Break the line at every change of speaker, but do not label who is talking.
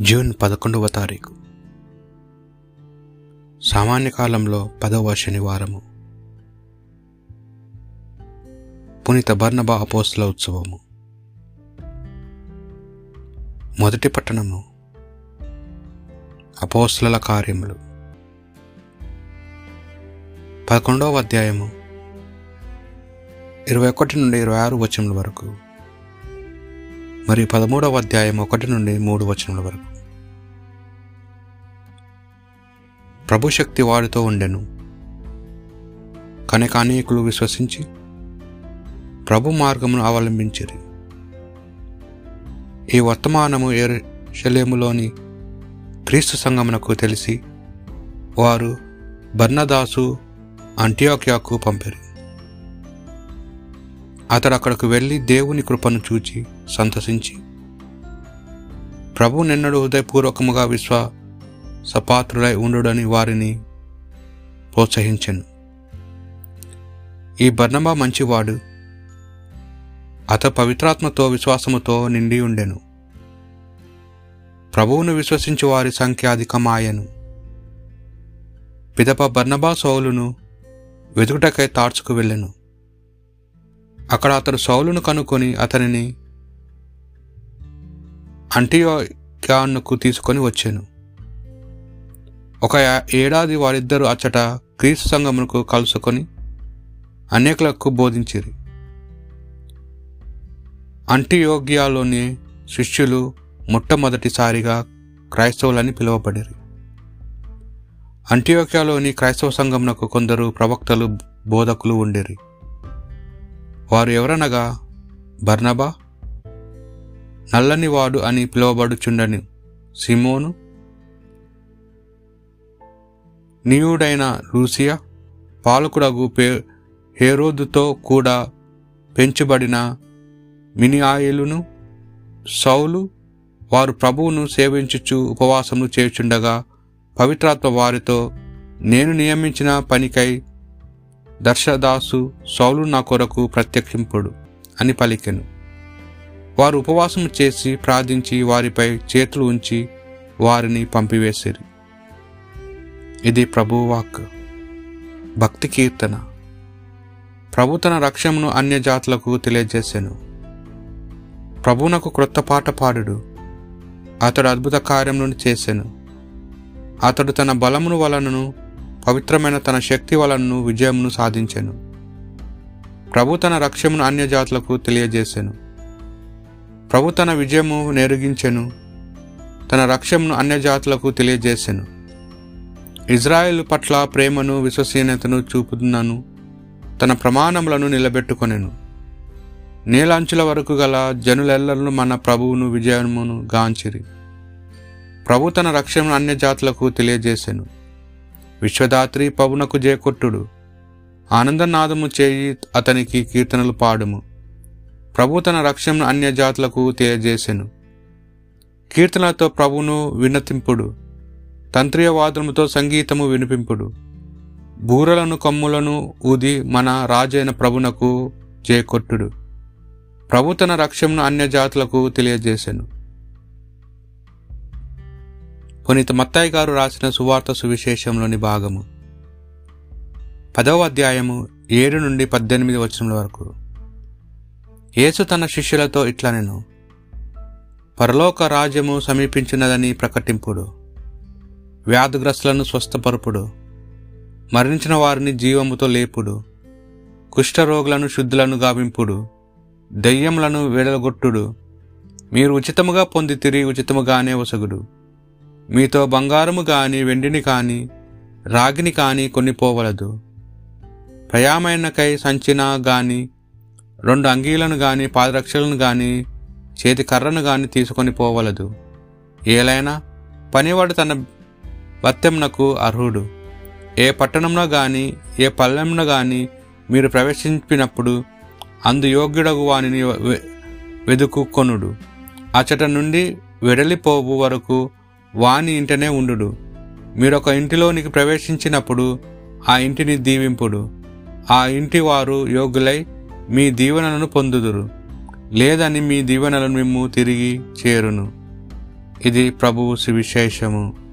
June పదకొండవ తారీఖు. సామాన్య కాలంలో పదవ శనివారము. పునీత బర్నబా అపోస్తుల ఉత్సవము. మొదటి పట్టణము అపోస్తుల కార్యములు. పదకొండవ అధ్యాయము ఇరవై ఒకటి నుండి ఇరవై ఆరు వచనముల వరకు. మరియు పదమూడవ అధ్యాయం ఒకటి నుండి మూడు వచనముల వరకు. ప్రభుశక్తి వారితో ఉండెను. కనుక అనేకులు విశ్వసించి ప్రభు మార్గమును అవలంబించిరి. ఈ వర్తమానము ఎరుషలేములోని క్రీస్తు సంగమునకు తెలిసి వారు బర్ణదాసు అంటియోక్యాకు పంపారు. అతడు అక్కడకు వెళ్ళి దేవుని కృపను చూచి సంతసించి. ప్రభు నిన్నడు హృదయపూర్వకముగా విశ్వ సపాత్రులై ఉండుడని వారిని ప్రోత్సహించెను. ఈ బర్ణబా మంచివాడు అత పవిత్రాత్మతో విశ్వాసముతో నిండి ఉండెను. ప్రభువును విశ్వసించి వారి సంఖ్య అధికమాయను. పిదప బర్ణబా సౌలును వెతుకుటకై తాడ్చుకు వెళ్ళెను. అక్కడ అతడు సౌలును కనుక్కొని అతనిని అంటియోక్యాన్నుకు తీసుకొని వచ్చాను. ఒక ఏడాది వారిద్దరూ అచ్చట క్రీస్తు సంఘమునకు కలుసుకొని అనేకులకు బోధించిరి. అంటియోగ్యాలోని శిష్యులు మొట్టమొదటిసారిగా క్రైస్తవులని పిలువబడిరి. అంటియోక్యాలోని క్రైస్తవ సంఘమునకు కొందరు ప్రవక్తలు బోధకులు ఉండేరి. వారు ఎవరనగా బర్నబా నల్లనివాడు అని పిలువబడుచుండని. సిమోను నీయుడైన లూసియా పాలకుడగు పే హేరోదుతో కూడా పెంచబడిన మినియాయిలును సౌలు వారు ప్రభువును సేవించుచు ఉపవాసములు చేయుచుండగా పవిత్రాత్మ వారితో నేను నియమించిన పనికై దర్శదాసు సౌలు నా కొరకు ప్రత్యక్షింపుడు అని పలికెను. వారు ఉపవాసం చేసి ప్రార్థించి వారిపై చేతులు ఉంచి వారిని పంపివేసిరి. ఇది ప్రభువాక్ భక్తి కీర్తన. ప్రభు తన రక్షణను అన్య జాతులకు తెలియజేశాను ప్రభునకు క్రొత్త పాట పాడుడు. అతడు అద్భుత కార్యములను చేశాను అతడు తన బలమును వలనను పవిత్రమైన తన శక్తి వలనను విజయమును సాధించాను. ప్రభు తన రక్షమును అన్య జాతులకు తెలియజేశాను ప్రభు తన విజయము నెరిగించెను తన రక్ష్యంను అన్యజాతులకు తెలియజేశాను ఇజ్రాయెల్ పట్ల ప్రేమను విశ్వసనీయతను చూపుతున్నాను తన ప్రమాణములను నిలబెట్టుకొనెను. నీలాంచుల వరకు గల జనులెల్లరూ మన ప్రభువును విజయమును గాంచిరి. ప్రభు తన రక్షణను అన్య జాతులకు తెలియజేశాను విశ్వదాత్రి పవునకు జయకొట్టుడు. ఆనందనాదము చేయి అతనికి కీర్తనలు పాడుము. ప్రభు తన రక్షణను అన్య జాతులకు కీర్తనలతో ప్రభును వినతింపుడు తంత్రియవాదముతో సంగీతము వినిపింపుడు బూరలను కమ్ములను ఊది మన రాజైన ప్రభునకు చేకొట్టుడు ప్రభు తన రక్షణను అన్య జాతులకు తెలియజేశాను పునీత మత్తాయి గారు రాసిన సువార్త సువిశేషంలోని భాగము. పదవ అధ్యాయము ఏడు నుండి పద్దెనిమిది వచనముల వరకు. యేసు తన శిష్యులతో ఇట్లా నేను పరలోక రాజ్యము సమీపించినదని ప్రకటింపుడు వ్యాధిగ్రస్తులను స్వస్థపరుపుడు మరణించిన వారిని జీవముతో లేపుడు కుష్ఠరోగులను శుద్ధులను గావింపుడు దెయ్యములను వెడలగొట్టుడు మీరు ఉచితముగా పొంది తిరిగి ఉచితముగానే వసగుడు. మీతో బంగారము కానీ వెండిని కాని రాగిని కాని కొనిపోవలదు ప్రయామైనకై సంచిన గాని రెండు అంగీలను గాని పాదరక్షలను గాని చేతి కర్రను గాని తీసుకొని పోవలదు. ఏలైనా పనివాడు తన వత్తెంనకు అర్హుడు. ఏ పట్టణంలో గాని ఏ పల్లెంలో గాని మీరు ప్రవేశించినప్పుడు అందు యోగ్యుడగు వానిని వెదుకుకొనుడు. అచట నుండి వెడలిపోవు వరకు వాని ఇంటనే ఉండు మీరొక ఇంటిలోనికి ప్రవేశించినప్పుడు ఆ ఇంటిని దీవింపుడు. ఆ ఇంటి వారు యోగులై మీ దీవెనలను పొందుదురు లేదని మీ దీవెనలను మేము తిరిగి చేరును. ఇది ప్రభువు సువిశేషము.